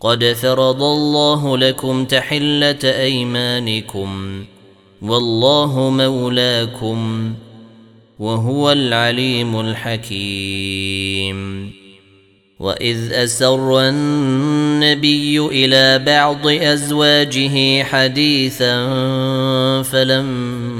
قد فرض الله لكم تحلة أيمانكم والله مولاكم وهو العليم الحكيم. وإذ أسر النبي إلى بعض أزواجه حديثا فلما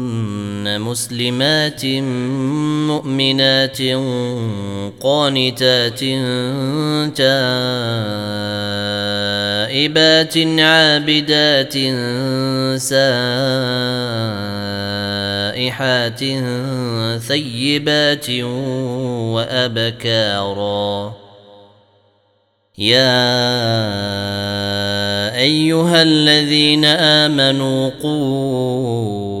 مسلمات مؤمنات قانتات تائبات عابدات سائحات ثيبات وأبكارا. يا أيها الذين آمنوا قوا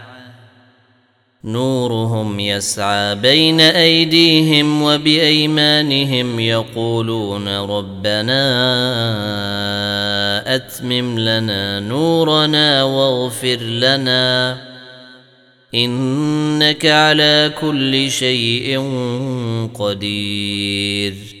نورهم يسعى بين أيديهم وبأيمانهم يقولون ربنا أتمم لنا نورنا واغفر لنا إنك على كل شيء قدير.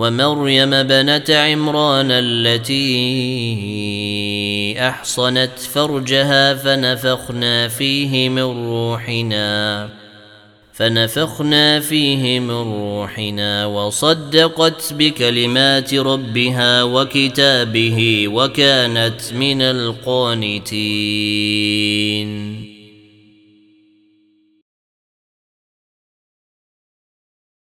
ومريم بنت عمران التي أحصنت فرجها فنفخنا فيه من روحنا فنفخنا فيه من روحنا وصدقت بكلمات ربها وكتابه وكانت من القانتين.